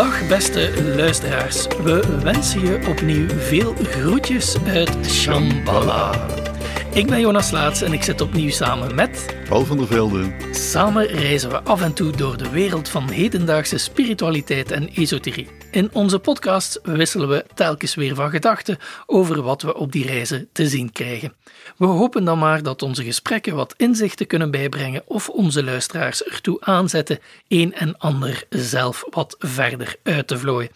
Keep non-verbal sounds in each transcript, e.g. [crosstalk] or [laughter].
Dag beste luisteraars. We wensen je opnieuw veel groetjes uit Shambhala. Ik ben Jonas Laats en ik zit opnieuw samen met... Paul van der Velde. Samen reizen we af en toe door de wereld van hedendaagse spiritualiteit en esoterie. In onze podcast wisselen we telkens weer van gedachten over wat we op die reizen te zien krijgen. We hopen dan maar dat onze gesprekken wat inzichten kunnen bijbrengen of onze luisteraars ertoe aanzetten een en ander zelf wat verder uit te vlooien.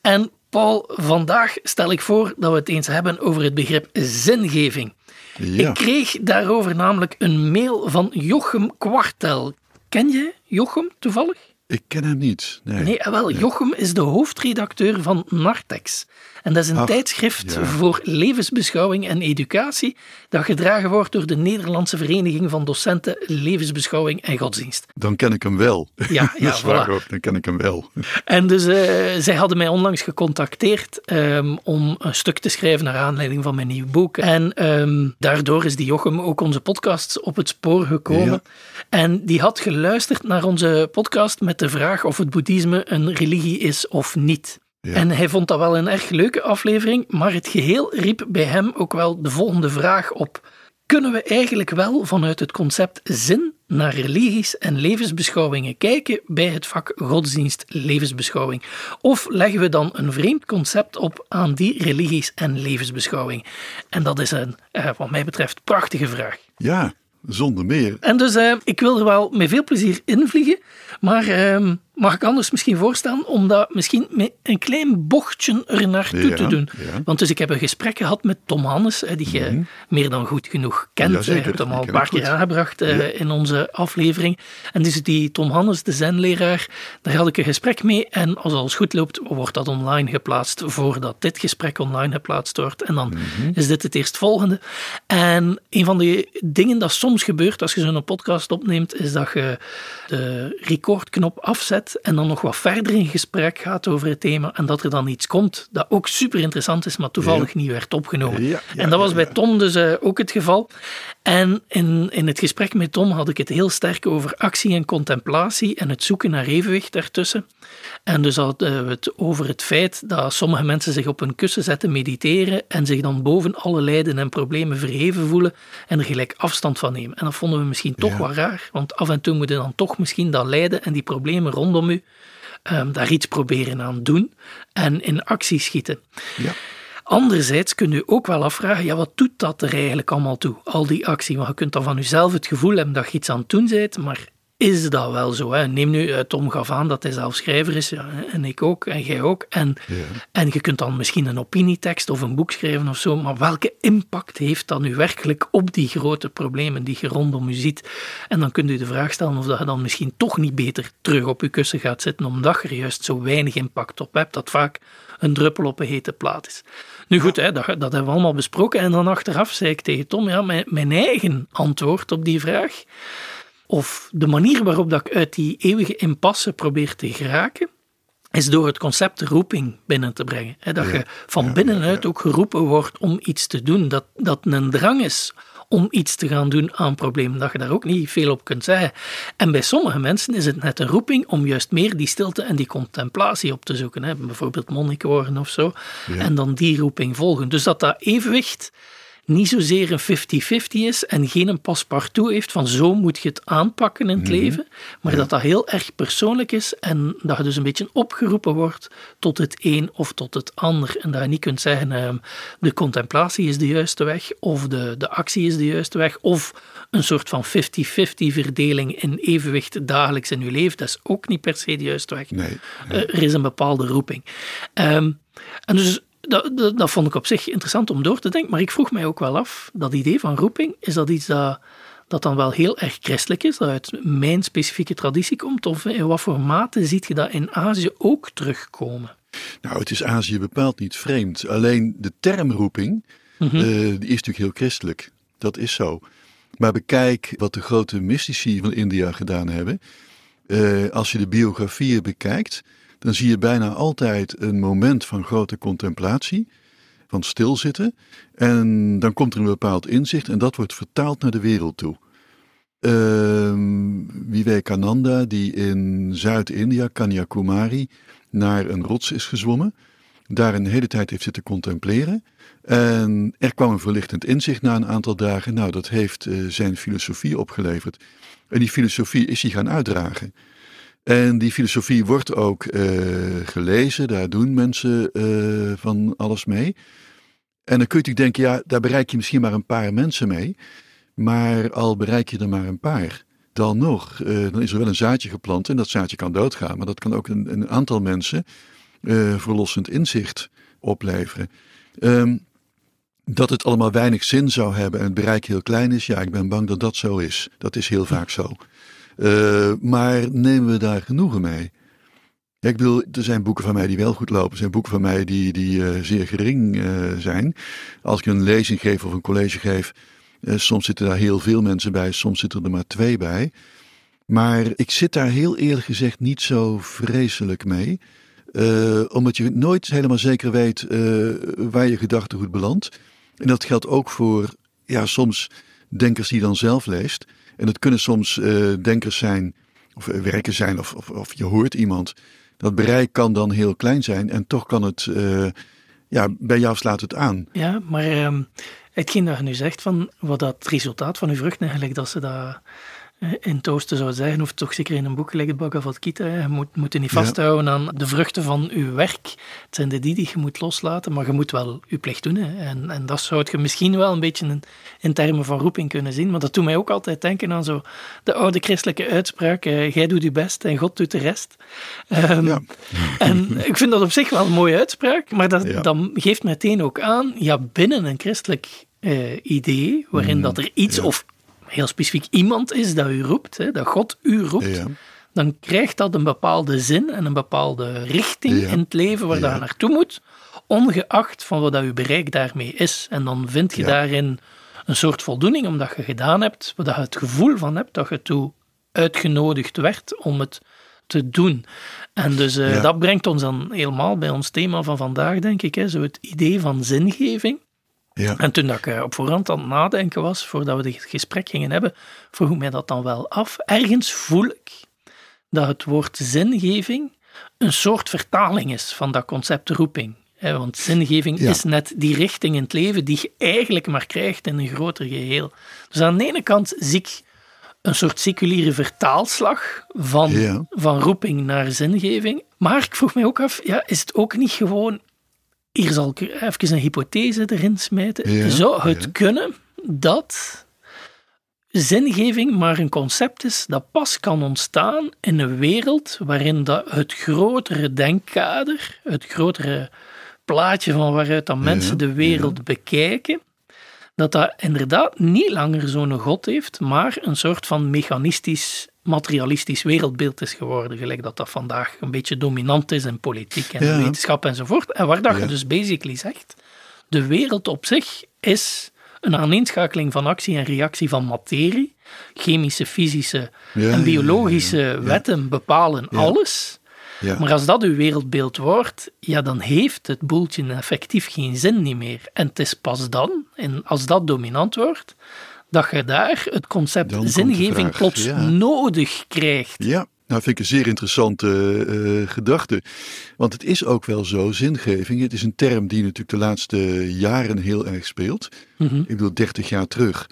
En Paul, vandaag stel ik voor dat we het eens hebben over het begrip zingeving. Ja. Ik kreeg daarover namelijk een mail van Jochem Kwartel. Ken je Jochem toevallig? Ik ken hem niet. Nee. Nee, eh, wel, Jochem is de hoofdredacteur van Nartex. En dat is een Ach, tijdschrift ja. voor levensbeschouwing en educatie dat gedragen wordt door de Nederlandse Vereniging van Docenten Levensbeschouwing en Godsdienst. Dan ken ik hem wel. Ja, [laughs] ja, dat is waar voilà. ook. Dan ken ik hem wel. [laughs] En dus eh, zij hadden mij onlangs gecontacteerd ehm, om een stuk te schrijven naar aanleiding van mijn nieuw boek. En ehm, daardoor is die Jochem ook onze podcast op het spoor gekomen. Ja. En die had geluisterd naar onze podcast met de vraag of het boeddhisme een religie is of niet. Ja. En hij vond dat wel een erg leuke aflevering, maar het geheel riep bij hem ook wel de volgende vraag op. Kunnen we eigenlijk wel vanuit het concept zin naar religies en levensbeschouwingen kijken bij het vak godsdienst levensbeschouwing? Of leggen we dan een vreemd concept op aan die religies en levensbeschouwing? En dat is een, eh, wat mij betreft, prachtige vraag. Ja, zonder meer. En dus eh, ik wil er wel met veel plezier invliegen, maar ehm, mag ik anders misschien voorstellen om dat misschien met een klein bochtje er naartoe Ja, te doen. ja. Want dus ik heb een gesprek gehad met Tom Hannes, die je meer dan goed genoeg kent. Mhm. Jazeker, Je hebt hem al een paar keer aangebracht eh, Ja. in onze aflevering. En dus die Tom Hannes, de zenleraar, daar had ik een gesprek mee. En als alles goed loopt, wordt dat online geplaatst voordat dit gesprek online geplaatst wordt. En dan Mhm. is dit het eerstvolgende. En een van de dingen dat soms gebeurt als je zo'n podcast opneemt, is dat je de recordknop afzet en dan nog wat verder in gesprek gaat over het thema. En dat er dan iets komt dat ook super interessant is, maar toevallig niet werd opgenomen. Ja, ja, en dat was bij. Tom dus eh, ook het geval. En in, in het gesprek met Tom had ik het heel sterk over actie en contemplatie en het zoeken naar evenwicht daartussen. En dus hadden we het over het feit dat sommige mensen zich op een kussen zetten, mediteren en zich dan boven alle lijden en problemen verheven voelen en er gelijk afstand van nemen. En dat vonden we misschien toch Ja. wel raar, want af en toe moet je dan toch misschien dat lijden en die problemen rondom u ehm, daar iets proberen aan doen en in actie schieten. Ja. Anderzijds kun je ook wel afvragen, ja, wat doet dat er eigenlijk allemaal toe, al die actie? Want je kunt dan van jezelf het gevoel hebben dat je iets aan het doen bent, maar is dat wel zo? Hè? Neem nu, eh, Tom gaf aan dat hij zelf schrijver is, ja, en ik ook, en jij ook. En, Ja. en je kunt dan misschien een opinietekst of een boek schrijven of zo, maar welke impact heeft dat nu werkelijk op die grote problemen die je rondom je ziet? En dan kunt u de vraag stellen of dat je dan misschien toch niet beter terug op je kussen gaat zitten, omdat je er juist zo weinig impact op hebt, dat vaak een druppel op een hete plaat is. Nu goed, hè, dat, dat hebben we allemaal besproken. En dan achteraf zei ik tegen Tom, ja, mijn, mijn eigen antwoord op die vraag, of de manier waarop dat ik uit die eeuwige impasse probeer te geraken, is door het concept roeping binnen te brengen. Hè, dat Ja, je van binnenuit ook geroepen wordt om iets te doen. Dat, dat een drang is om iets te gaan doen aan problemen. Dat je daar ook niet veel op kunt zeggen. En bij sommige mensen is het net een roeping om juist meer die stilte en die contemplatie op te zoeken. Hè. Bijvoorbeeld monnik worden of zo. Ja. En dan die roeping volgen. Dus dat dat evenwicht niet zozeer een 50-50 is en geen een paspartout heeft van zo moet je het aanpakken in het leven, maar dat dat heel erg persoonlijk is en dat je dus een beetje opgeroepen wordt tot het een of tot het ander. En dat je niet kunt zeggen ehm, de contemplatie is de juiste weg of de, de actie is de juiste weg of een soort van 50-50 verdeling in evenwicht dagelijks in je leven. Dat is ook niet per se de juiste weg. Nee. Eh, er is een bepaalde roeping. Ehm, en dus dat, dat, dat vond ik op zich interessant om door te denken, maar ik vroeg mij ook wel af, dat idee van roeping, is dat iets dat, dat dan wel heel erg christelijk is, dat uit mijn specifieke traditie komt, of in wat voor mate ziet je dat in Azië ook terugkomen? Nou, het is Azië bepaald niet vreemd. Alleen de term roeping, Mhm. eh, die is natuurlijk heel christelijk. Dat is zo. Maar bekijk wat de grote mystici van India gedaan hebben. Eh, als je de biografieën bekijkt, dan zie je bijna altijd een moment van grote contemplatie, van stilzitten. En dan komt er een bepaald inzicht en dat wordt vertaald naar de wereld toe. Ehm Vivekananda, die in Zuid-India, Kanyakumari, naar een rots is gezwommen. Daar een hele tijd heeft zitten contempleren. En er kwam een verlichtend inzicht na een aantal dagen. Nou, dat heeft uh, zijn filosofie opgeleverd. En die filosofie is hij gaan uitdragen. En die filosofie wordt ook uh, gelezen, daar doen mensen uh, van alles mee. En dan kun je denken, ja, daar bereik je misschien maar een paar mensen mee. Maar al bereik je er maar een paar, dan nog, uh, dan is er wel een zaadje geplant en dat zaadje kan doodgaan. Maar dat kan ook een, een aantal mensen verlossend inzicht opleveren. Um, dat het allemaal weinig zin zou hebben en het bereik heel klein is, ja, ik ben bang dat dat zo is. Dat is heel vaak zo. Uh, maar nemen we daar genoegen mee? Ik bedoel, er zijn boeken van mij die wel goed lopen. Er zijn boeken van mij die, die uh, zeer gering uh, zijn. Als ik een lezing geef of een college geef, soms zitten daar heel veel mensen bij, soms zitten er maar twee bij. Maar ik zit daar heel eerlijk gezegd niet zo vreselijk mee. omdat je nooit helemaal zeker weet waar je gedachtegoed belandt. En dat geldt ook voor, ja, soms denkers die dan zelf leest. En dat kunnen soms uh, denkers zijn, of uh, werken zijn, of, of, of, je hoort iemand. Dat bereik kan dan heel klein zijn en toch kan het, uh, ja, bij jou slaat het aan. Ja, maar um, hetgeen dat je nu zegt, van wat dat resultaat van uw vrucht eigenlijk, dat ze dat in toosten zou zeggen, of toch zeker in een boek gelijk het Bhagavad Gita. Je moet, moet je niet vasthouden aan de vruchten van je werk. Het zijn de die die je moet loslaten, maar je moet wel je plicht doen. Hè. En, en dat zou je misschien wel een beetje in, in, termen van roeping kunnen zien. Maar dat doet mij ook altijd denken aan zo de oude christelijke uitspraak: Jij doet je best en God doet de rest. Um, ja. [laughs] En ik vind dat op zich wel een mooie uitspraak, maar dat, ja. geeft meteen ook aan, ja, binnen een christelijk uh, idee, waarin mm, dat er iets of heel specifiek iemand is dat u roept, hè, dat God u roept, ja. dan krijgt dat een bepaalde zin en een bepaalde richting ja. in het leven waar ja. je naartoe moet, ongeacht van wat dat uw bereik daarmee is. En dan vind je daarin een soort voldoening, omdat je gedaan hebt, waar je het gevoel van hebt dat je toe uitgenodigd werd om het te doen. En dus uh, dat brengt ons dan helemaal bij ons thema van vandaag, denk ik, hè, zo het idee van zingeving. Ja. En toen ik eh, op voorhand aan het nadenken was, voordat we dit gesprek gingen hebben, vroeg ik mij dat dan wel af. Ergens voel ik dat het woord zingeving een soort vertaling is van dat concept roeping. Want zingeving ja. is net die richting in het leven die je eigenlijk maar krijgt in een groter geheel. Dus aan de ene kant zie ik een soort seculiere vertaalslag van, ja. van roeping naar zingeving. Maar ik vroeg mij ook af, ja, is het ook niet gewoon hier zal ik even een hypothese erin smijten. Ja, Zou het ja. kunnen dat zingeving maar een concept is dat pas kan ontstaan in een wereld waarin dat het grotere denkkader, het grotere plaatje van waaruit dan mensen ja, de wereld bekijken, dat dat inderdaad niet langer zo'n god heeft, maar een soort van mechanistisch materialistisch wereldbeeld is geworden, gelijk dat dat vandaag een beetje dominant is in politiek en ja. wetenschap enzovoort. En waar dat ja. je dus basically zegt, de wereld op zich is een aaneenschakeling van actie en reactie van materie. Chemische, fysische ja, en biologische wetten bepalen alles. Maar als dat uw wereldbeeld wordt, ja, dan heeft het boeltje effectief geen zin niet meer. En het is pas dan, en als dat dominant wordt, dat je daar het concept Dan zingeving plots ja. nodig krijgt. Ja, nou vind ik een zeer interessante uh, gedachte. Want het is ook wel zo, zingeving. Het is een term die natuurlijk de laatste jaren heel erg speelt. Mm -hmm. Ik bedoel, 30 jaar terug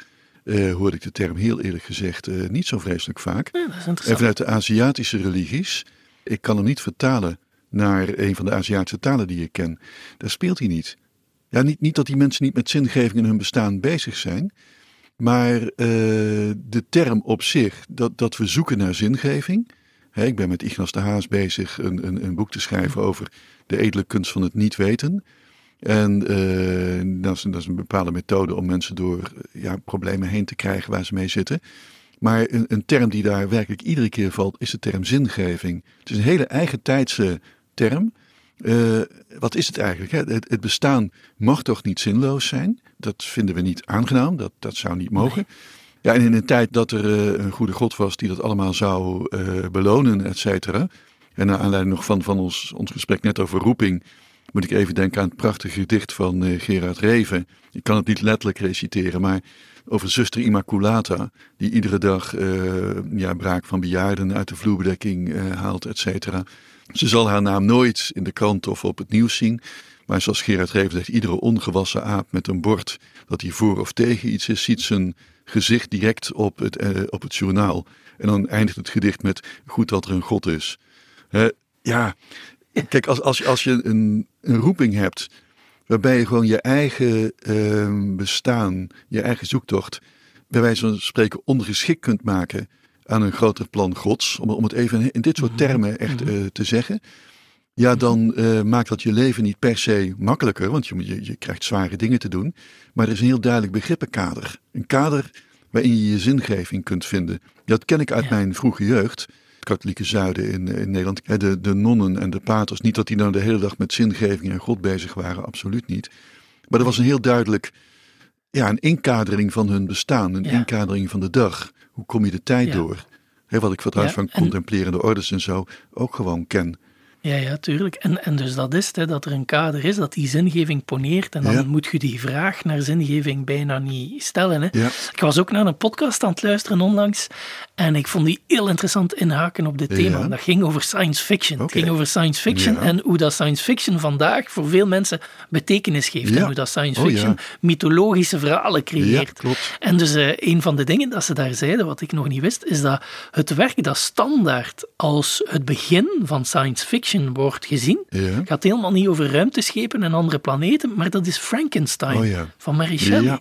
uh, hoorde ik de term heel eerlijk gezegd uh, niet zo vreselijk vaak. Ja, en vanuit de Aziatische religies, ik kan hem niet vertalen naar een van de Aziatische talen die ik ken. Daar speelt hij niet. Ja, niet, niet dat die mensen niet met zingeving in hun bestaan bezig zijn. Maar uh, de term op zich, dat, dat we zoeken naar zingeving. Ik ben met Ignas de Haas bezig een, een, een, boek te schrijven over de edele kunst van het niet weten. En uh, dat, is, dat, is, een bepaalde methode om mensen door ja, problemen heen te krijgen waar ze mee zitten. Maar een, een, term die daar werkelijk iedere keer valt, is de term zingeving. Het is een hele eigen tijdse term. Uh, wat is het eigenlijk? Hè? Het, het, bestaan mag toch niet zinloos zijn? Dat vinden we niet aangenaam, dat, dat zou niet mogen. Ja, en in een tijd dat er uh, een goede God was die dat allemaal zou uh, belonen, et cetera. En naar aanleiding nog van, van ons, ons gesprek net over roeping, moet ik even denken aan het prachtige gedicht van Gerard Reven. Ik kan het niet letterlijk reciteren, maar over zuster Immaculata, die iedere dag ja, braak van bejaarden uit de vloerbedekking haalt, et cetera. Ze zal haar naam nooit in de krant of op het nieuws zien. Maar zoals Gerard Reven zegt, iedere ongewassen aap met een bord dat hij voor of tegen iets is, ziet zijn gezicht direct op het, eh, op het journaal. En dan eindigt het gedicht met goed dat er een God is. ja, kijk, als, als, als je een, een roeping hebt waarbij je gewoon je eigen ehm, bestaan, je eigen zoektocht, bij wijze van spreken ondergeschikt kunt maken aan een groter plan Gods, om, om het even in dit soort mhm. termen echt mhm. eh, te zeggen, ja, dan uh, maakt dat je leven niet per se makkelijker, want je, je, je krijgt zware dingen te doen. Maar er is een heel duidelijk begrippenkader. Een kader waarin je je zingeving kunt vinden. Dat ken ik uit mijn vroege jeugd. Het katholieke zuiden in, in Nederland. De, de nonnen en de paters. Niet dat die nou de hele dag met zingeving en God bezig waren, absoluut niet. Maar er was een heel duidelijk ja, een inkadering van hun bestaan. Een inkadering van de dag. Hoe kom je de tijd door? He, wat ik vanuit van contemplerende orders en zo ook gewoon ken. Ja, ja, tuurlijk. En, en dus dat is hè, dat er een kader is dat die zingeving poneert. En dan moet je die vraag naar zingeving bijna niet stellen. Hè. Ja. Ik was ook naar een podcast aan het luisteren onlangs. En ik vond die heel interessant inhaken op dit thema. Dat ging over science fiction. Het ging over science fiction en hoe dat science fiction vandaag voor veel mensen betekenis geeft. En hoe dat science oh, fiction mythologische verhalen creëert. En dus uh, een van de dingen dat ze daar zeiden, wat ik nog niet wist, is dat het werk dat standaard als het begin van science fiction wordt gezien, gaat helemaal niet over ruimteschepen en andere planeten, maar dat is Frankenstein oh, van Mary Shelley.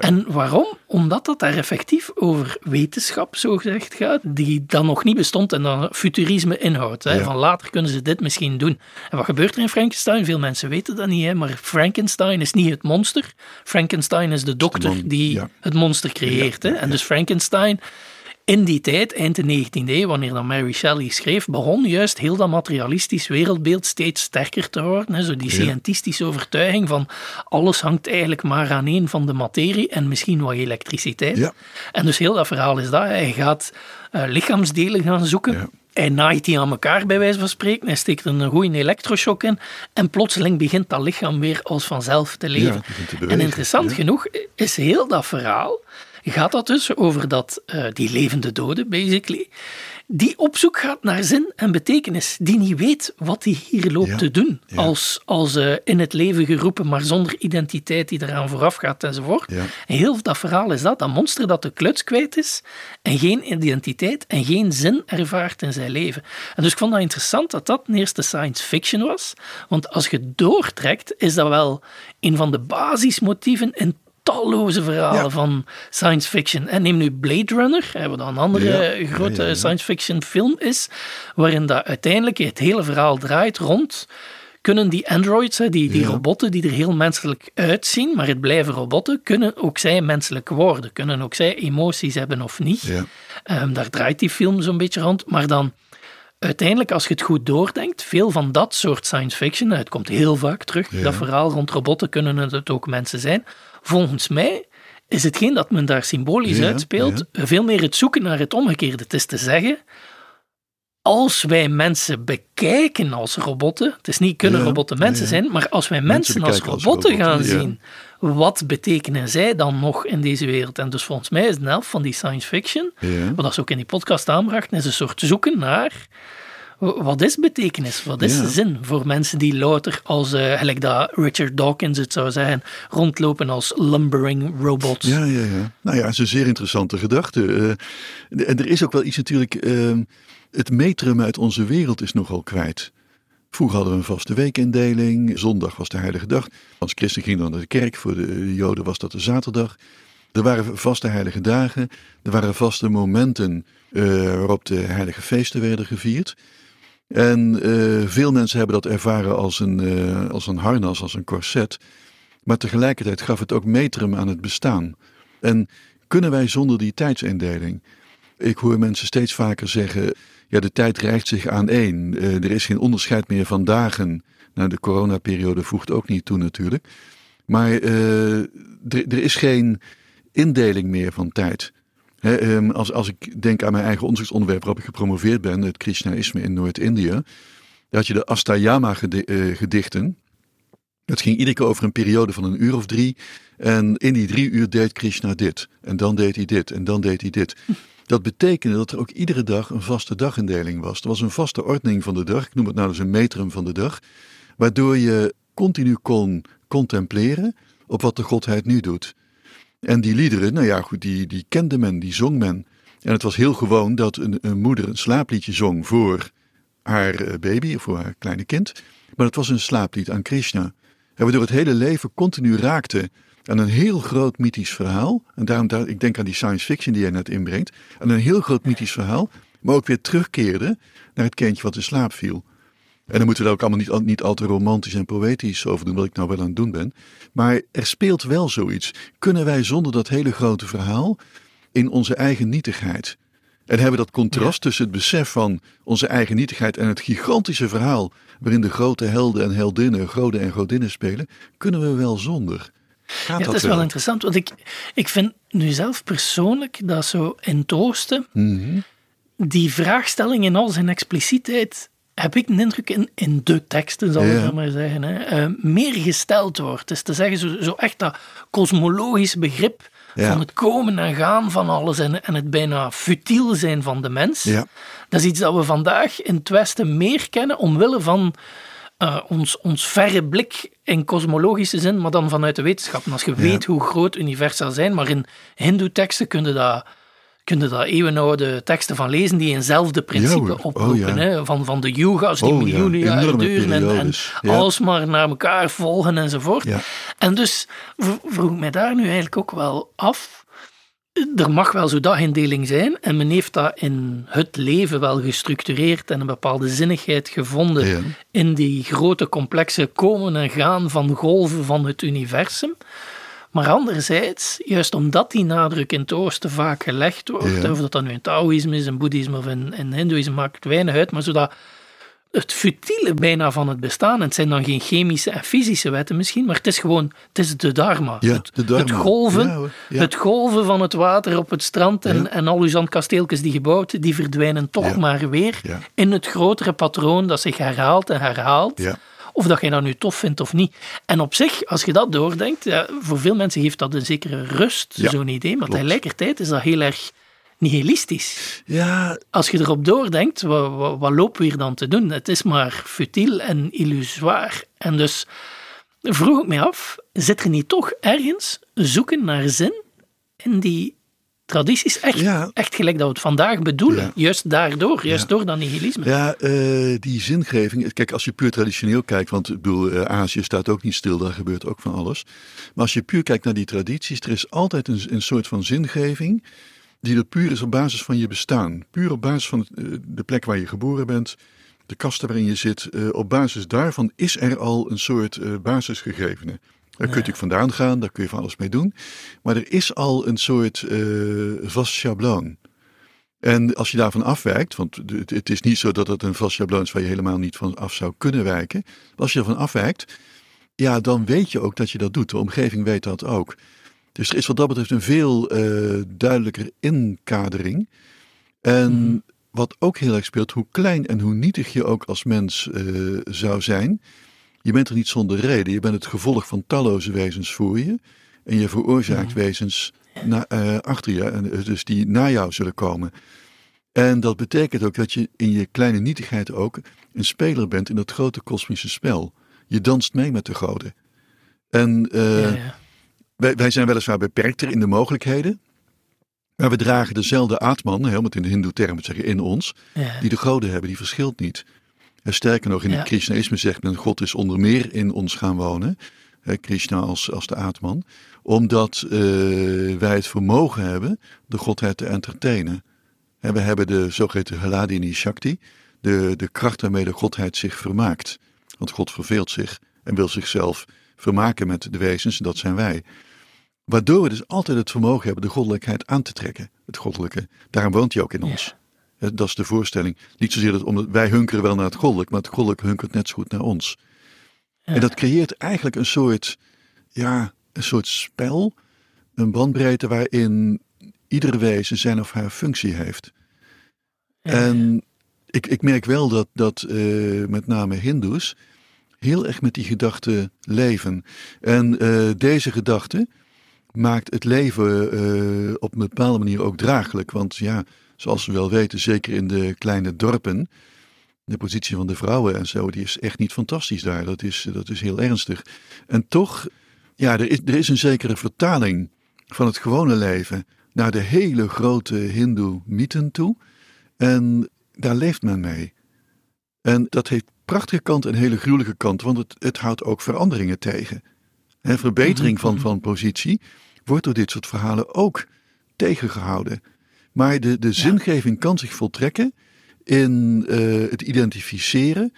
En waarom? Omdat dat daar effectief over wetenschap, zo gaat, die dan nog niet bestond en dan futurisme inhoudt. Hè. Van later kunnen ze dit misschien doen. En wat gebeurt er in Frankenstein? Veel mensen weten dat niet, hè, maar Frankenstein is niet het monster. Frankenstein is de dokter die het monster creëert. Hè. En dus Frankenstein in die tijd, eind de 19e eeuw, wanneer dan Mary Shelley schreef, begon juist heel dat materialistisch wereldbeeld steeds sterker te worden. Hè, zo die scientistische overtuiging van alles hangt eigenlijk maar aan één van de materie en misschien wat elektriciteit. Ja. En dus heel dat verhaal is dat. Hij gaat uh, lichaamsdelen gaan zoeken. Ja. Hij naait die aan elkaar, bij wijze van spreken. Hij steekt er een goede elektroshock in. En plotseling begint dat lichaam weer als vanzelf te leven. Ja, en interessant genoeg is heel dat verhaal gaat dat dus over dat, uh, die levende dode, basically, die op zoek gaat naar zin en betekenis, die niet weet wat hij hier loopt te doen, als, als uh, in het leven geroepen, maar zonder identiteit die eraan vooraf gaat enzovoort. Ja. En heel dat verhaal is dat, dat monster dat de kluts kwijt is en geen identiteit en geen zin ervaart in zijn leven. En dus ik vond dat interessant dat dat een eerste science fiction was, want als je doortrekt, is dat wel een van de basismotieven in talloze verhalen van science fiction. En neem nu Blade Runner, wat een andere grote science fiction film is, waarin dat uiteindelijk het hele verhaal draait rond kunnen die androids, die, die robotten die er heel menselijk uitzien, maar het blijven robotten, kunnen ook zij menselijk worden. Kunnen ook zij emoties hebben of niet. Ja. Ehm, daar draait die film zo'n beetje rond. Maar dan uiteindelijk, als je het goed doordenkt, veel van dat soort science fiction, het komt heel vaak terug, dat verhaal rond robotten kunnen het ook mensen zijn, volgens mij is hetgeen dat men daar symbolisch uitspeelt, veel meer het zoeken naar het omgekeerde. Het is te zeggen, als wij mensen bekijken als robotten, het is niet kunnen robotten mensen zijn, maar als wij mensen, als robotten gaan zien, wat betekenen zij dan nog in deze wereld? En dus volgens mij is de helft van die science fiction, wat ze ook in die podcast aanbrachten, is een soort zoeken naar wat is betekenis? Wat is zin voor mensen die louter als, uh, gelijk dat Richard Dawkins het zou zeggen, rondlopen als lumbering robots? Ja, ja, ja. Nou ja, dat is een zeer interessante gedachte. Uh, en er is ook wel iets natuurlijk, uh, het metrum uit onze wereld is nogal kwijt. Vroeger hadden we een vaste weekindeling, zondag was de heilige dag. Als christen ging dan naar de kerk, voor de joden was dat de zaterdag. Er waren vaste heilige dagen, er waren vaste momenten waarop de heilige feesten werden gevierd. En uh, veel mensen hebben dat ervaren als een, uh, als een harnas, als een corset. Maar tegelijkertijd gaf het ook metrum aan het bestaan. En kunnen wij zonder die tijdsindeling? Ik hoor mensen steeds vaker zeggen: ja, de tijd rijgt zich aan één. Uh, er is geen onderscheid meer van dagen. Nou, de coronaperiode voegt ook niet toe, natuurlijk. Maar er is geen indeling meer van tijd. Ehm, als, als ik denk aan mijn eigen onderzoeksonderwerp waarop ik gepromoveerd ben, het Krishnaïsme in Noord-Indië, had je de Astayama eh, gedichten. Het ging iedere keer over een periode van een uur of drie. En in die drie uur deed Krishna dit. En dan deed hij dit. En dan deed hij dit. [laughs] Dat betekende dat er ook iedere dag een vaste dagindeling was. Er was een vaste ordening van de dag. Ik noem het nou dus een metrum van de dag. Waardoor je continu kon contempleren op wat de godheid nu doet. En die liederen, nou ja, goed, die, die kende men, die zong men. En het was heel gewoon dat een, een moeder een slaapliedje zong voor haar eh, baby, voor haar kleine kind. Maar het was een slaaplied aan Krishna. En waardoor het hele leven continu raakte aan een heel groot mythisch verhaal. En daarom, daar, ik denk aan die science fiction die jij net inbrengt. Aan een heel groot mythisch verhaal. Maar ook weer terugkeerde naar het kindje wat in slaap viel. En dan moeten we daar ook allemaal niet, niet al te romantisch en poëtisch over doen, wat ik nou wel aan het doen ben. Maar er speelt wel zoiets. Kunnen wij zonder dat hele grote verhaal in onze eigen nietigheid. En hebben dat contrast tussen het besef van onze eigen nietigheid en het gigantische verhaal waarin de grote helden en heldinnen, goden en godinnen spelen, kunnen we wel zonder. Gaat ja, dat is wel interessant, want ik, ik vind nu zelf persoonlijk dat zo in Toosten, mhm. die vraagstelling in al zijn expliciteit heb ik de indruk in, in de teksten, zal ik maar zeggen, hè, eh, meer gesteld wordt. Dus te zeggen, zo, zo echt dat kosmologisch begrip van het komen en gaan van alles en, en het bijna futiel zijn van de mens. Ja. Dat is iets dat we vandaag in het Westen meer kennen omwille van uh, ons, ons verre blik in kosmologische zin, maar dan vanuit de wetenschap. En als je weet hoe groot universa zijn, maar in hindoe-teksten kun je dat kun je daar eeuwenoude teksten van lezen die eenzelfde principe oh, oproepen. hè? Van, van de yuga's die oh, miljoenen jaren duren en, en alles maar naar elkaar volgen enzovoort. En dus vroeg ik mij daar nu eigenlijk ook wel af. Er mag wel zo dagindeling zijn en men heeft dat in het leven wel gestructureerd en een bepaalde zinnigheid gevonden in die grote complexe komen en gaan van golven van het universum. Maar anderzijds, juist omdat die nadruk in het oosten vaak gelegd wordt, of dat dan nu in Taoïsme is, in Boeddhisme of in, in Hindoeïsme, maakt het weinig uit, maar zodat het futiele bijna van het bestaan, en het zijn dan geen chemische en fysische wetten misschien, maar het is gewoon, het is de dharma. Ja, het, de dharma. het, golven, het golven van het water op het strand en, en al uw zandkasteeltjes die gebouwd, die verdwijnen toch maar weer in het grotere patroon dat zich herhaalt en herhaalt. Of dat je dat nu tof vindt of niet. En op zich, als je dat doordenkt, ja, voor veel mensen geeft dat een zekere rust, zo'n idee. Maar tegelijkertijd is dat heel erg nihilistisch. Ja. Als je erop doordenkt, wat, wat, wat lopen we hier dan te doen? Het is maar futiel en illusoir. En dus vroeg ik me af, zit er niet toch ergens zoeken naar zin in die tradities echt, echt gelijk dat we het vandaag bedoelen. Juist daardoor, juist door dat nihilisme. Ja, uh, die zingeving. Kijk, als je puur traditioneel kijkt, want ik bedoel, uh, Azië staat ook niet stil, daar gebeurt ook van alles. Maar als je puur kijkt naar die tradities, er is altijd een, een soort van zingeving die er puur is op basis van je bestaan. Puur op basis van eh, de plek waar je geboren bent, de kasten waarin je zit. op basis daarvan is er al een soort basisgegevene. Daar kun je vandaan gaan, daar kun je van alles mee doen. Maar er is al een soort uh, vast schabloon. En als je daarvan afwijkt, want het is niet zo dat het een vast schabloon is waar je helemaal niet van af zou kunnen wijken. Maar als je ervan afwijkt, ja, dan weet je ook dat je dat doet. De omgeving weet dat ook. Dus er is wat dat betreft een veel uh, duidelijker inkadering. En mhm. wat ook heel erg speelt, hoe klein en hoe nietig je ook als mens uh, zou zijn, je bent er niet zonder reden. Je bent het gevolg van talloze wezens voor je. En je veroorzaakt wezens na, uh, achter je, en eh, dus die na jou zullen komen. En dat betekent ook dat je in je kleine nietigheid ook een speler bent in dat grote kosmische spel. Je danst mee met de goden. En uh, Wij, wij zijn weliswaar beperkter in de mogelijkheden. Maar we dragen dezelfde Atman, helemaal in de Hindoe-termen zeggen, in ons. Die de goden hebben, die verschilt niet. Sterker nog, in het Krishnaïsme zegt men: God is onder meer in ons gaan wonen. Krishna als, als de aatman. Omdat uh, wij het vermogen hebben de godheid te entertainen. En we hebben de zogeheten Haladini Shakti, de, de kracht waarmee de godheid zich vermaakt. Want God verveelt zich en wil zichzelf vermaken met de wezens, dat zijn wij. Waardoor we dus altijd het vermogen hebben de goddelijkheid aan te trekken. Het goddelijke. Daarom woont hij ook in ons. Dat is de voorstelling. Niet zozeer dat omdat wij hunkeren wel naar het goddelijk, maar het goddelijk hunkert net zo goed naar ons. En dat creëert eigenlijk een soort, ja, een soort spel, een bandbreedte waarin iedere wezen zijn of haar functie heeft. En ik, ik merk wel dat, dat uh, met name Hindoes heel erg met die gedachte leven. En uh, deze gedachte maakt het leven uh, op een bepaalde manier ook draaglijk. Want ja, zoals we wel weten, zeker in de kleine dorpen, de positie van de vrouwen en zo, die is echt niet fantastisch daar. Dat is, dat is heel ernstig. En toch, ja, er is, er is een zekere vertaling van het gewone leven naar de hele grote Hindoe-mythen toe. En daar leeft men mee. En dat heeft prachtige kant en hele gruwelijke kant, want het, het houdt ook veranderingen tegen. En verbetering van, mhm. van positie wordt door dit soort verhalen ook tegengehouden. Maar de, de zingeving kan zich voltrekken in uh, het identificeren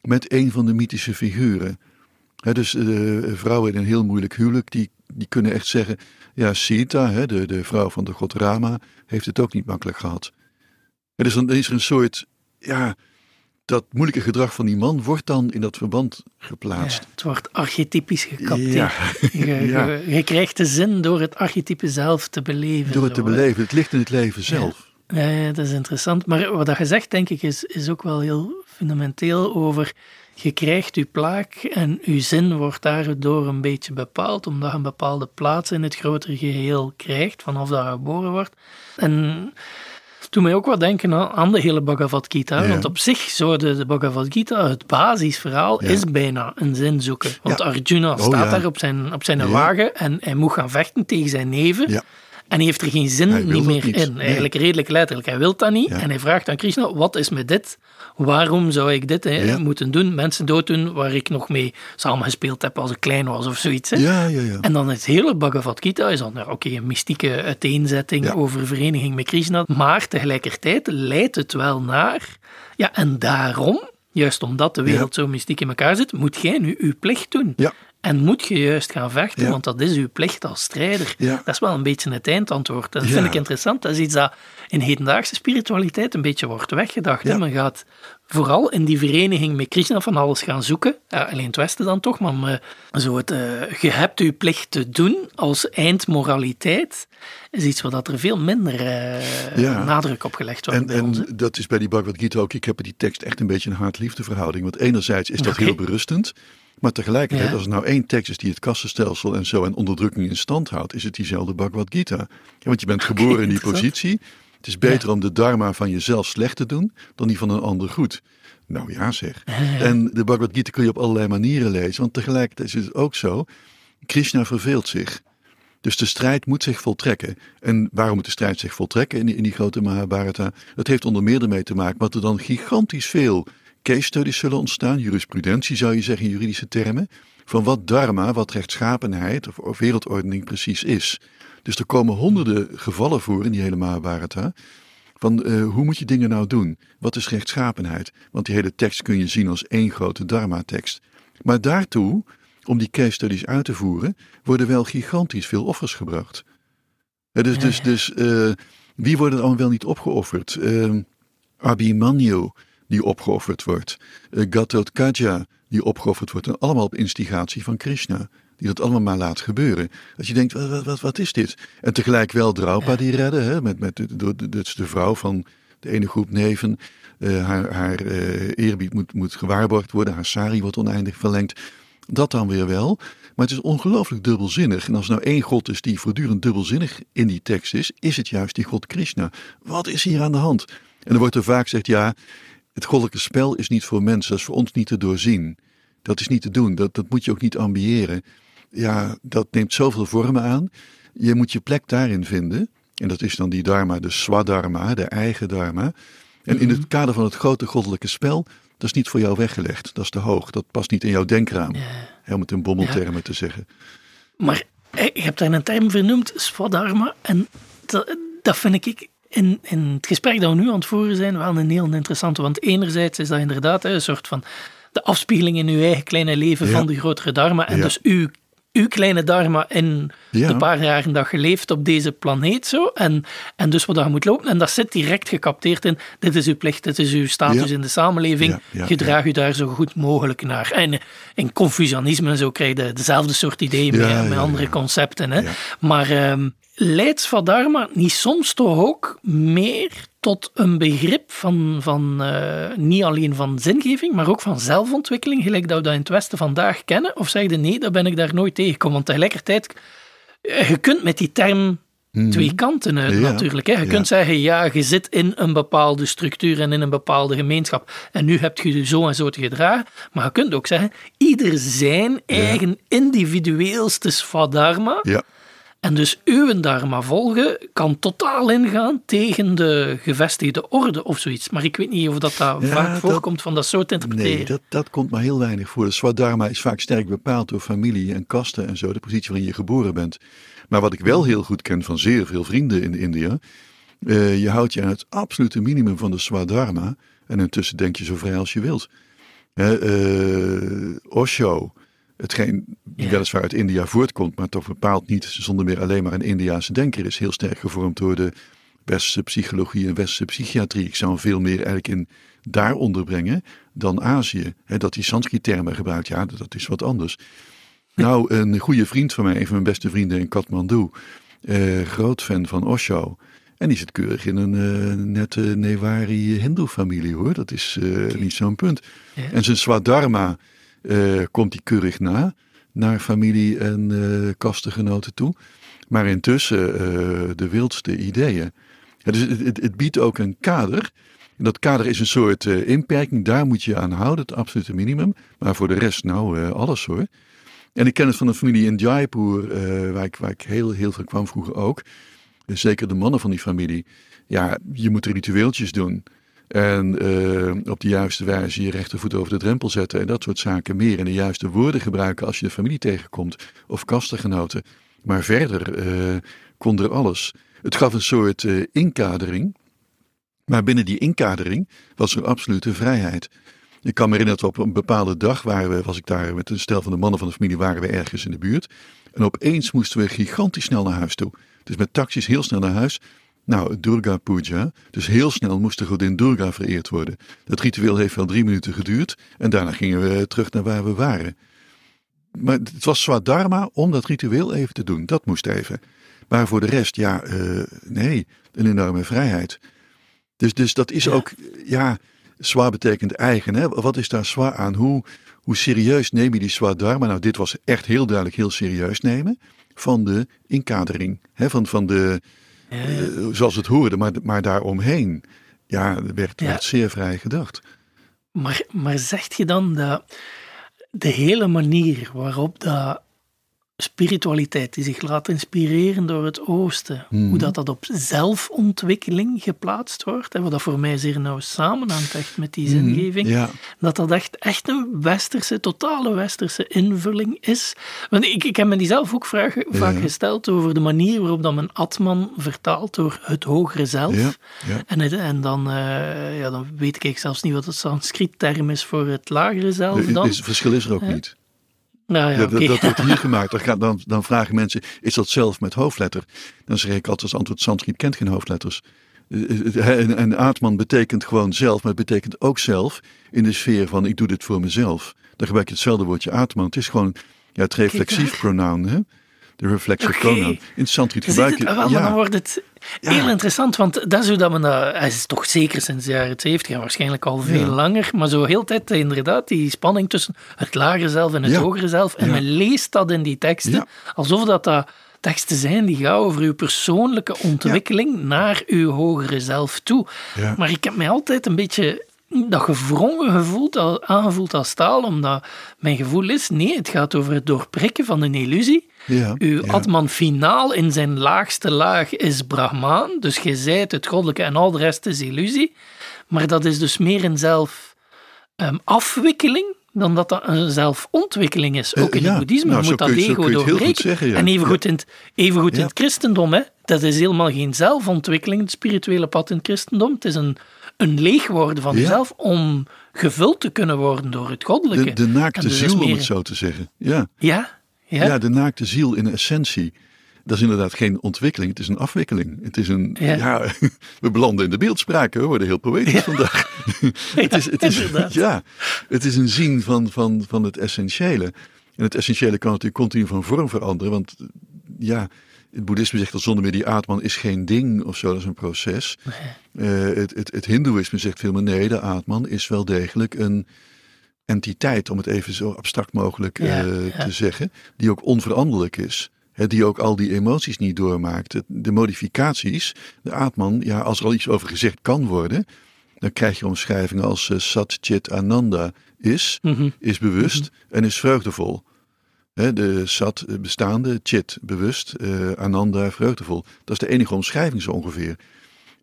met een van de mythische figuren. dus uh, vrouwen in een heel moeilijk huwelijk, die, die kunnen echt zeggen: Ja, Sita, de, de vrouw van de god Rama, heeft het ook niet makkelijk gehad. dus dan is er een soort ja, dat moeilijke gedrag van die man wordt dan in dat verband geplaatst. het wordt archetypisch gecapteerd. Ja. Je, [laughs] je, krijgt de zin door het archetype zelf te beleven. Door het te beleven, het ligt in het leven zelf. Ja, dat is interessant. Maar wat je zegt, denk ik, is, is ook wel heel fundamenteel over je krijgt je plaak en je zin wordt daardoor een beetje bepaald, omdat je een bepaalde plaats in het grotere geheel krijgt, vanaf dat je geboren wordt. En doet mij ook wat denken aan de hele Bhagavad Gita. Want op zich zou de, de Bhagavad Gita, het basisverhaal, is bijna een zin zoeken. Want Arjuna oh, staat daar op zijn, op zijn wagen en hij moet gaan vechten tegen zijn neven. En hij heeft er geen zin niet meer in. Eigenlijk redelijk letterlijk. Hij wil dat niet. En hij vraagt aan Krishna, wat is met dit? Waarom zou ik dit hè, moeten doen? Mensen dooddoen waar ik nog mee samengespeeld heb als ik klein was of zoiets. Hè? Ja, ja, ja. En dan het hele Bhagavad Gita is dan oké, een mystieke uiteenzetting over vereniging met Krishna. Maar tegelijkertijd leidt het wel naar... Ja, en daarom juist omdat de wereld zo mystiek in elkaar zit, moet jij nu uw plicht doen. Ja. En moet je juist gaan vechten, want dat is uw plicht als strijder. Dat is wel een beetje het eindantwoord. Dat vind ik interessant. Dat is iets dat in hedendaagse spiritualiteit een beetje wordt weggedacht. Men gaat vooral in die vereniging met Krishna van alles gaan zoeken. alleen het Westen dan toch, maar zo het, uh, je hebt uw plicht te doen als eindmoraliteit is iets waar er veel minder uh, nadruk op gelegd wordt. En, en dat is bij die Bhagavad Gita ook. Ik heb die tekst echt een beetje een haat-liefde verhouding. Want enerzijds is dat heel berustend. Maar tegelijkertijd, als er nou één tekst is die het kassenstelsel en zo en onderdrukking in stand houdt, is het diezelfde Bhagavad Gita. Ja, want je bent geboren in die positie. Het is beter om de dharma van jezelf slecht te doen dan die van een ander goed. Nou ja, zeg. En de Bhagavad Gita kun je op allerlei manieren lezen, want tegelijkertijd is het ook zo. Krishna verveelt zich. Dus de strijd moet zich voltrekken. En waarom moet de strijd zich voltrekken in die, in die grote Mahabharata? Dat heeft onder meer ermee te maken dat er dan gigantisch veel case studies zullen ontstaan, jurisprudentie zou je zeggen in juridische termen, van wat dharma, wat rechtschapenheid of, wereldordening precies is. Dus er komen honderden gevallen voor in die hele Mahabharata. Van uh, hoe moet je dingen nou doen? Wat is rechtschapenheid? Want die hele tekst kun je zien als één grote dharma-tekst. Maar daartoe, om die case studies uit te voeren, worden wel gigantisch veel offers gebracht. dus dus, dus uh, wie worden er allemaal wel niet opgeofferd? Uh, Abhimanyu, die opgeofferd wordt. Uh, Gatotkaja die opgeofferd wordt. En allemaal op instigatie van Krishna. Die dat allemaal maar laat gebeuren. Dat je denkt, wat, wat, wat is dit? En tegelijk wel Draupa die redden. Hè? Met, met, de, de, de, de vrouw van de ene groep neven. Uh, haar haar uh, eerbied moet, moet gewaarborgd worden. Haar sari wordt oneindig verlengd. Dat dan weer wel. Maar het is ongelooflijk dubbelzinnig. En als er nou één God is die voortdurend dubbelzinnig in die tekst is, is het juist die God Krishna. Wat is hier aan de hand? En dan wordt er vaak gezegd, ja, het goddelijke spel is niet voor mensen, dat is voor ons niet te doorzien. Dat is niet te doen, dat, dat moet je ook niet ambiëren. Ja, dat neemt zoveel vormen aan. Je moet je plek daarin vinden. En dat is dan die dharma, de swadharma, de eigen dharma. En in het mhm. kader van het grote goddelijke spel, dat is niet voor jou weggelegd. Dat is te hoog. Dat past niet in jouw denkraam. Om het in bommeltermen te zeggen. Maar je hebt daar een term vernoemd, swadharma. En dat, dat vind ik in, in het gesprek dat we nu aan het voeren zijn, wel een heel interessante. Want enerzijds is dat inderdaad een soort van de afspiegeling in uw eigen kleine leven van de grotere dharma. En dus uw, uw kleine dharma in de paar jaren dat je leeft op deze planeet zo. En, en dus wat je moet lopen. En dat zit direct gecapteerd in, dit is uw plicht, dit is uw status in de samenleving. Gedraag u daar zo goed mogelijk naar. En in Confucianisme en zo krijg je dezelfde soort ideeën met, met andere concepten. Hè. Maar... Um, leidt Svadharma niet soms toch ook meer tot een begrip van, van uh, niet alleen van zingeving, maar ook van zelfontwikkeling, gelijk dat we dat in het Westen vandaag kennen? Of zeg je nee, dat ben ik daar nooit tegengekomen? Want tegelijkertijd, eh, je kunt met die term mhm. twee kanten uit natuurlijk. Hè. Je kunt zeggen, ja, je zit in een bepaalde structuur en in een bepaalde gemeenschap en nu heb je je zo en zo te gedragen. Maar je kunt ook zeggen, ieder zijn eigen individueelste svadharma. Ja en dus uw dharma volgen kan totaal ingaan tegen de gevestigde orde of zoiets. Maar ik weet niet of dat, dat vaak voorkomt van dat te interpreteren. Nee, dat, dat komt maar heel weinig voor. De swadharma is vaak sterk bepaald door familie en kasten en zo, de positie waarin je geboren bent. Maar wat ik wel heel goed ken van zeer veel vrienden in India, uh, je houdt je aan het absolute minimum van de swadharma en intussen denk je zo vrij als je wilt. Uh, Osho, hetgeen ja. weliswaar uit India voortkomt, maar toch bepaald niet zonder meer alleen maar een Indiaanse denker is, heel sterk gevormd door de westerse psychologie en westerse psychiatrie. Ik zou hem veel meer eigenlijk in daar onderbrengen dan Azië. dat hij Sanskrit-termen gebruikt, ja, dat is wat anders. Nou, een goede vriend van mij, een van mijn beste vrienden in Kathmandu, eh, groot fan van Osho. En die zit keurig in een uh, nette Newari hindoe-familie hoor. Dat is uh, niet zo'n punt. En zijn Swadharma uh, komt hij keurig na naar familie en uh, kastengenoten toe. Maar intussen uh, de wildste ideeën. dus het, het, biedt ook een kader. En dat kader is een soort inperking. Daar moet je aan houden, het absolute minimum. Maar voor de rest, nou, alles hoor. En ik ken het van een familie in Jaipur, waar, ik, waar ik heel, heel veel kwam vroeger ook. Zeker de mannen van die familie. Ja, je moet ritueeltjes doen. En uh, op de juiste wijze je rechtervoet over de drempel zetten en dat soort zaken meer. En de juiste woorden gebruiken als je de familie tegenkomt of kastengenoten. Maar verder uh, kon er alles. Het gaf een soort uh, inkadering. Maar binnen die inkadering was er absolute vrijheid. Ik kan me herinneren dat we op een bepaalde dag waren we, was ik daar met een stel van de mannen van de familie, waren we ergens in de buurt. En opeens moesten we gigantisch snel naar huis toe. Dus met taxis heel snel naar huis. Nou, Durga Puja. Dus heel snel moest de godin Durga vereerd worden. Dat ritueel heeft wel drie minuten geduurd. En daarna gingen we terug naar waar we waren. Maar het was Swadharma om dat ritueel even te doen. Dat moest even. Maar voor de rest, ja, uh, nee, een enorme vrijheid. Dus, dus dat is ook, ja, zwaar betekent eigen. Hè? Wat is daar zwaar aan? Hoe, hoe serieus neem je die Swadharma? Nou, dit was echt heel duidelijk heel serieus nemen van de inkadering. Hè? Van, van de, uh, zoals het hoorde, maar, maar daaromheen ja, werd, ja. werd zeer vrij gedacht. Maar, maar zegt je dan dat de hele manier waarop dat spiritualiteit die zich laat inspireren door het oosten, hoe Mhm. dat, dat op zelfontwikkeling geplaatst wordt, en wat dat voor mij zeer nauw samenhangt echt met die zingeving, Ja, dat dat echt, echt een westerse, totale westerse invulling is. Want ik, ik heb me die zelf ook vragen, vaak gesteld over de manier waarop dat men Atman vertaalt door het hogere zelf. ja. En, het- en dan, eh, ja, dan weet ik zelfs niet wat het Sanskriet-term is voor het lagere zelf is, verschil is er ook niet. Nou ja, dat, dat wordt hier [laughs] gemaakt. Dan, dan, dan vragen mensen, is dat zelf met hoofdletter? Dan zeg ik altijd als antwoord, Sanskriet kent geen hoofdletters. Eh, eh, En, en Atman betekent gewoon zelf, maar het betekent ook zelf in de sfeer van ik doe dit voor mezelf. Dan gebruik je hetzelfde woordje Atman. Het is gewoon ja, het reflexief pronoun, hè? De reflexive Oké. pronoun. In Sanskriet gebruik je... Ah, ja, wordt het Ja. heel interessant, want dat is hoe dat men dat... Hij is toch zeker sinds de jaren 70 en waarschijnlijk al veel Ja. langer, maar zo heel tijd eh, inderdaad die spanning tussen het lagere zelf en het Ja. hogere zelf. En men leest dat in die teksten, alsof dat, dat teksten zijn die gaan over uw persoonlijke ontwikkeling naar uw hogere zelf toe. Maar ik heb mij altijd een beetje dat gevrongen gevoeld, aangevoeld als taal, omdat mijn gevoel is, nee, het gaat over het doorprikken van een illusie. Ja, Uw ja. Atman finaal in zijn laagste laag is Brahman, dus je zijt het goddelijke en al de rest is illusie. Maar dat is dus meer een zelfafwikkeling dan dat dat een zelfontwikkeling is. Ook Eh, in ja. het boeddhisme Nou, moet dat je- ego doorbreken. zeggen, ja. En evengoed in het, evengoed in het christendom, hè. dat is helemaal geen zelfontwikkeling, het spirituele pad in het christendom. Het is een, een leeg worden van jezelf om gevuld te kunnen worden door het goddelijke. De, de naakte dus ziel, om het zo te zeggen. Ja. Ja, ja. Ja, de naakte ziel in essentie. Dat is inderdaad geen ontwikkeling, het is een afwikkeling. Het is een, Ja. ja, [laughs] we belanden in de beeldspraak, we worden heel poëtisch vandaag. [laughs] het is, het is, ja, het is een zien van, van, van het essentiële. En het essentiële kan natuurlijk continu van vorm veranderen, want ja, Het boeddhisme zegt dat zonder meer die atman is geen ding of zo, dat is een proces. Uh, het, het, het hindoeïsme zegt veel meer nee, de atman is wel degelijk een entiteit, om het even zo abstract mogelijk uh, te zeggen, die ook onveranderlijk is. He, die ook al die emoties niet doormaakt. De modificaties, de atman, ja, als er al iets over gezegd kan worden, dan krijg je omschrijvingen als uh, Sat Chit Ananda is, mm -hmm. is bewust mm -hmm. en is vreugdevol. He, de Sat bestaande, Chit bewust, uh, Ananda vreugdevol. Dat is de enige omschrijving zo ongeveer.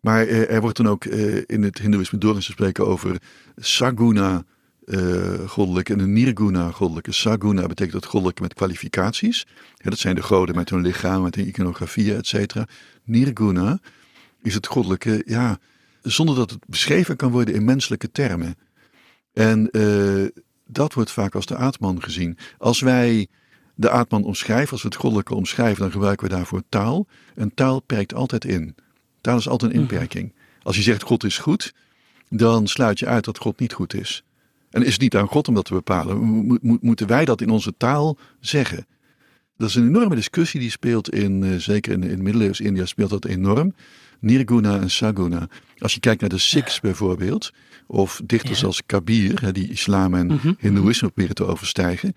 Maar er wordt dan ook in het Hindoeïsme door te spreken over Saguna uh, goddelijke en een nirguna goddelijke. Saguna betekent dat goddelijke met kwalificaties. Ja, dat zijn de goden met hun lichaam, met hun iconografie, et cetera. Nirguna is het goddelijke, ja, zonder dat het beschreven kan worden in menselijke termen. En uh, dat wordt vaak als de aatman gezien. Als wij de aatman omschrijven, als we het goddelijke omschrijven, dan gebruiken we daarvoor taal. En taal perkt altijd in. Taal is altijd een inperking. Als je zegt God is goed, dan sluit je uit dat God niet goed is. En is het niet aan God om dat te bepalen? Mo moeten wij dat in onze taal zeggen? Dat is een enorme discussie die speelt in, uh, zeker in, in middeleeuws India speelt dat enorm. Nirguna en Saguna. Als je kijkt naar de Sikhs bijvoorbeeld, of dichters ja. als Kabir, die islam en mm -hmm. hindoeïsme proberen te overstijgen.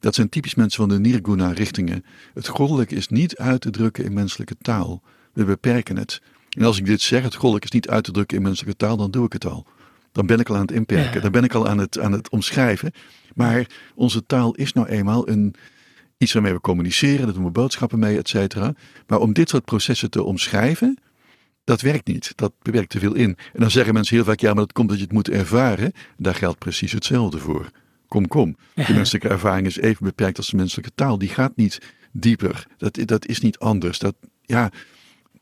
Dat zijn typisch mensen van de Nirguna richtingen. Het goddelijke is niet uit te drukken in menselijke taal. We beperken het. En als ik dit zeg, het goddelijke is niet uit te drukken in menselijke taal, dan doe ik het al dan ben ik al aan het inperken. Ja. Dan ben ik al aan het, aan het omschrijven. Maar onze taal is nou eenmaal een, iets waarmee we communiceren. Daar doen we boodschappen mee, et cetera. Maar om dit soort processen te omschrijven, dat werkt niet. Dat bewerkt te veel in. En dan zeggen mensen heel vaak, ja, maar dat komt dat je het moet ervaren. Daar geldt precies hetzelfde voor. Kom, kom. De menselijke ervaring is even beperkt als de menselijke taal. Die gaat niet dieper. Dat, dat is niet anders. Dat, ja,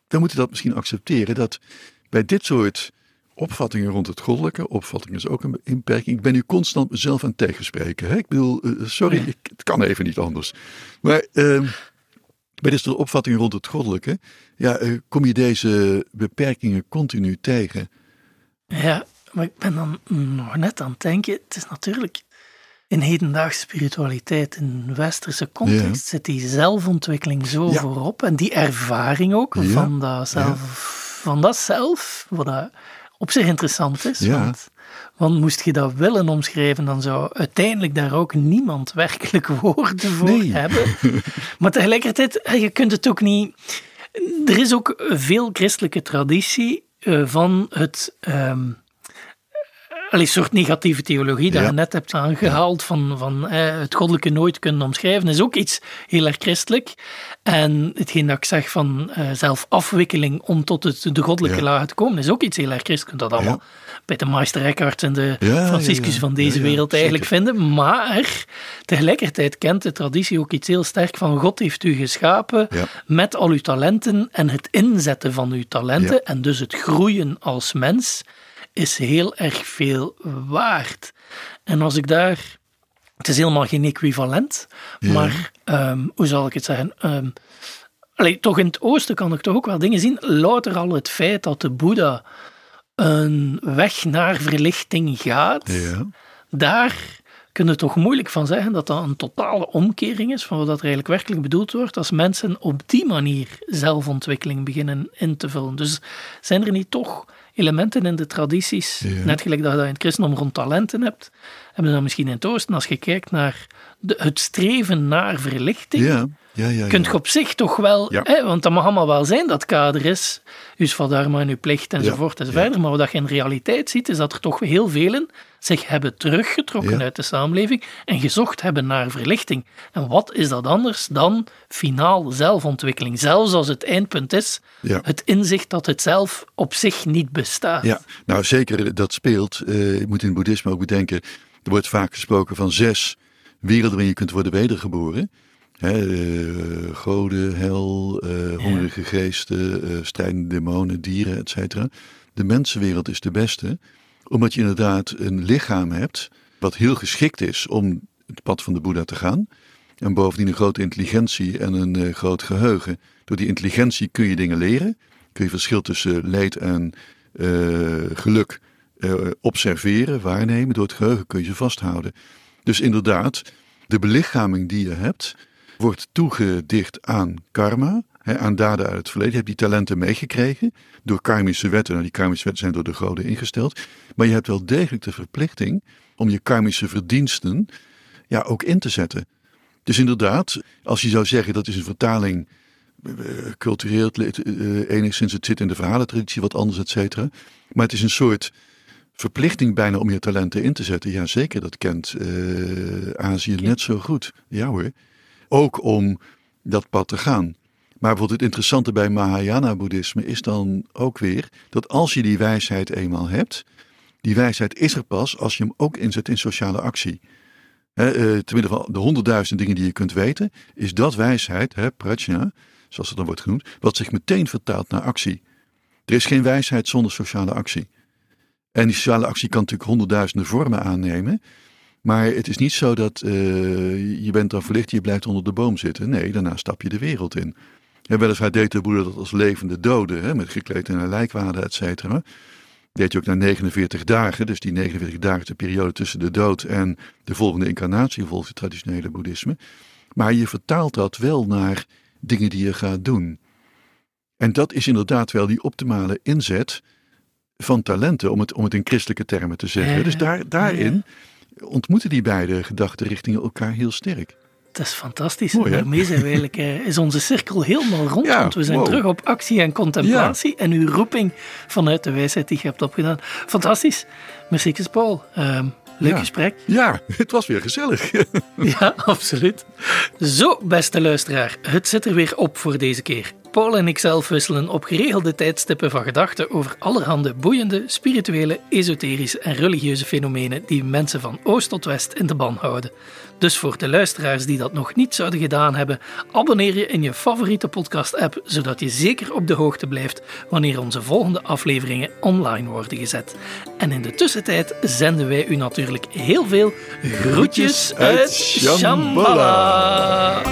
we moeten dat misschien accepteren. Dat bij dit soort opvattingen rond het goddelijke. Opvatting is ook een inperking. Ik ben nu constant mezelf aan het tegenspreken. Hè? Ik bedoel, uh, sorry, ik, het kan even niet anders. Maar uh, bij dit soort opvattingen rond het goddelijke, ja, uh, kom je deze beperkingen continu tegen. Ja, maar ik ben dan nog net aan het denken, het is natuurlijk in hedendaagse spiritualiteit, in westerse context, ja. zit die zelfontwikkeling zo ja. voorop. En die ervaring ook ja. van, dat zelf, van dat zelf, wat dat op zich interessant is. Ja. Want, want, moest je dat willen omschrijven, dan zou uiteindelijk daar ook niemand werkelijk [laughs] woorden voor nee. hebben. Maar tegelijkertijd, je kunt het ook niet. Er is ook veel christelijke traditie uh, van het. Um, een soort negatieve theologie dat ja. je net hebt aangehaald van, van eh, het goddelijke nooit kunnen omschrijven, is ook iets heel erg christelijk. En hetgeen dat ik zeg van uh, zelfafwikkeling om tot het, de goddelijke ja. laag te komen, is ook iets heel erg christelijk. Dat allemaal ja. bij de Meister Eckhart en de Franciscus van deze wereld eigenlijk zeker. vinden. Maar tegelijkertijd kent de traditie ook iets heel sterk van God heeft u geschapen met al uw talenten en het inzetten van uw talenten en dus het groeien als mens is heel erg veel waard. En als ik daar. Het is helemaal geen equivalent, ja. maar um, hoe zal ik het zeggen? Um, allee, toch in het oosten kan ik toch ook wel dingen zien. Louter al het feit dat de Boeddha een weg naar verlichting gaat, ja. daar kun je toch moeilijk van zeggen dat dat een totale omkering is van wat er eigenlijk werkelijk bedoeld wordt als mensen op die manier zelfontwikkeling beginnen in te vullen. Dus zijn er niet toch elementen in de tradities, ja. net gelijk dat je dat in het christendom rond talenten hebt, hebben we dan misschien in het oosten, als je kijkt naar de, het streven naar verlichting, ja. Ja, ja, kunt je op zich toch wel, hè, want dat mag allemaal wel zijn dat kader is, dus van daar maar uw plicht enzovoort enzovoort, maar wat je in realiteit ziet, is dat er toch heel velen zich hebben teruggetrokken uit de samenleving en gezocht hebben naar verlichting. En wat is dat anders dan finaal zelfontwikkeling? Zelfs als het eindpunt is het inzicht dat het zelf op zich niet bestaat. Ja, nou zeker, dat speelt. Uh, je moet in het boeddhisme ook bedenken, er wordt vaak gesproken van zes werelden waarin je kunt worden wedergeboren. He, uh, goden, hel, uh, hongerige geesten, uh, strijdende demonen, dieren, et cetera. De mensenwereld is de beste, omdat je inderdaad een lichaam hebt wat heel geschikt is om het pad van de Boeddha te gaan. En bovendien een grote intelligentie en een groot geheugen. Door die intelligentie kun je dingen leren. Kun je verschil tussen leed en geluk observeren, waarnemen. Door het geheugen kun je ze vasthouden. Dus inderdaad, de belichaming die je hebt, wordt toegedicht aan karma, hè, aan daden uit het verleden. Je hebt die talenten meegekregen door karmische wetten. Nou, die karmische wetten zijn door de goden ingesteld. Maar je hebt wel degelijk de verplichting om je karmische verdiensten ja, ook in te zetten. Dus inderdaad, als je zou zeggen dat is een vertaling eh, cultureel uh, enigszins, het zit in de verhalentraditie wat anders, et cetera. Maar het is een soort verplichting bijna om je talenten in te zetten. Ja, zeker, dat kent uh, Azië net zo goed. Ja hoor. Ook om dat pad te gaan. Maar bijvoorbeeld het interessante bij Mahayana-boeddhisme is dan ook weer dat als je die wijsheid eenmaal hebt, die wijsheid is er pas als je hem ook inzet in sociale actie. He, midden van de honderdduizend dingen die je kunt weten, is dat wijsheid, he, prajna, zoals het dan wordt genoemd, wat zich meteen vertaalt naar actie. Er is geen wijsheid zonder sociale actie. En die sociale actie kan natuurlijk honderdduizenden vormen aannemen. Maar het is niet zo dat uh, je bent dan verlicht, je blijft onder de boom zitten. Nee, daarna stap je de wereld in. En weliswaar deed de broeder dat als levende dode, hè, met gekleed in een lijkwade, et cetera. Deed hij ook na 49 dagen, dus die 49 dagen de periode tussen de dood en de volgende incarnatie, volgens het traditionele boeddhisme. Maar je vertaalt dat wel naar dingen die je gaat doen. En dat is inderdaad wel die optimale inzet van talenten, om het, om het in christelijke termen te zeggen. dus daar, daarin ontmoeten die beide gedachtenrichtingen elkaar heel sterk. Dat is fantastisch. Mooi, Daarmee zijn we eigenlijk, uh, is onze cirkel helemaal rond. want we zijn terug op actie en contemplatie. En uw roeping vanuit de wijsheid die je hebt opgedaan. Fantastisch. Merci, Paul. Uh, leuk gesprek. Ja, [laughs] het was weer gezellig. ja, absoluut. Zo, beste luisteraar. Het zit er weer op voor deze keer. Paul en ikzelf wisselen op geregelde tijdstippen van gedachten over allerhande boeiende, spirituele, esoterische en religieuze fenomenen die mensen van oost tot west in de ban houden. Dus voor de luisteraars die dat nog niet zouden gedaan hebben, abonneer je in je favoriete podcast-app, zodat je zeker op de hoogte blijft wanneer onze volgende afleveringen online worden gezet. En in de tussentijd zenden wij u natuurlijk heel veel groetjes uit Shambhala.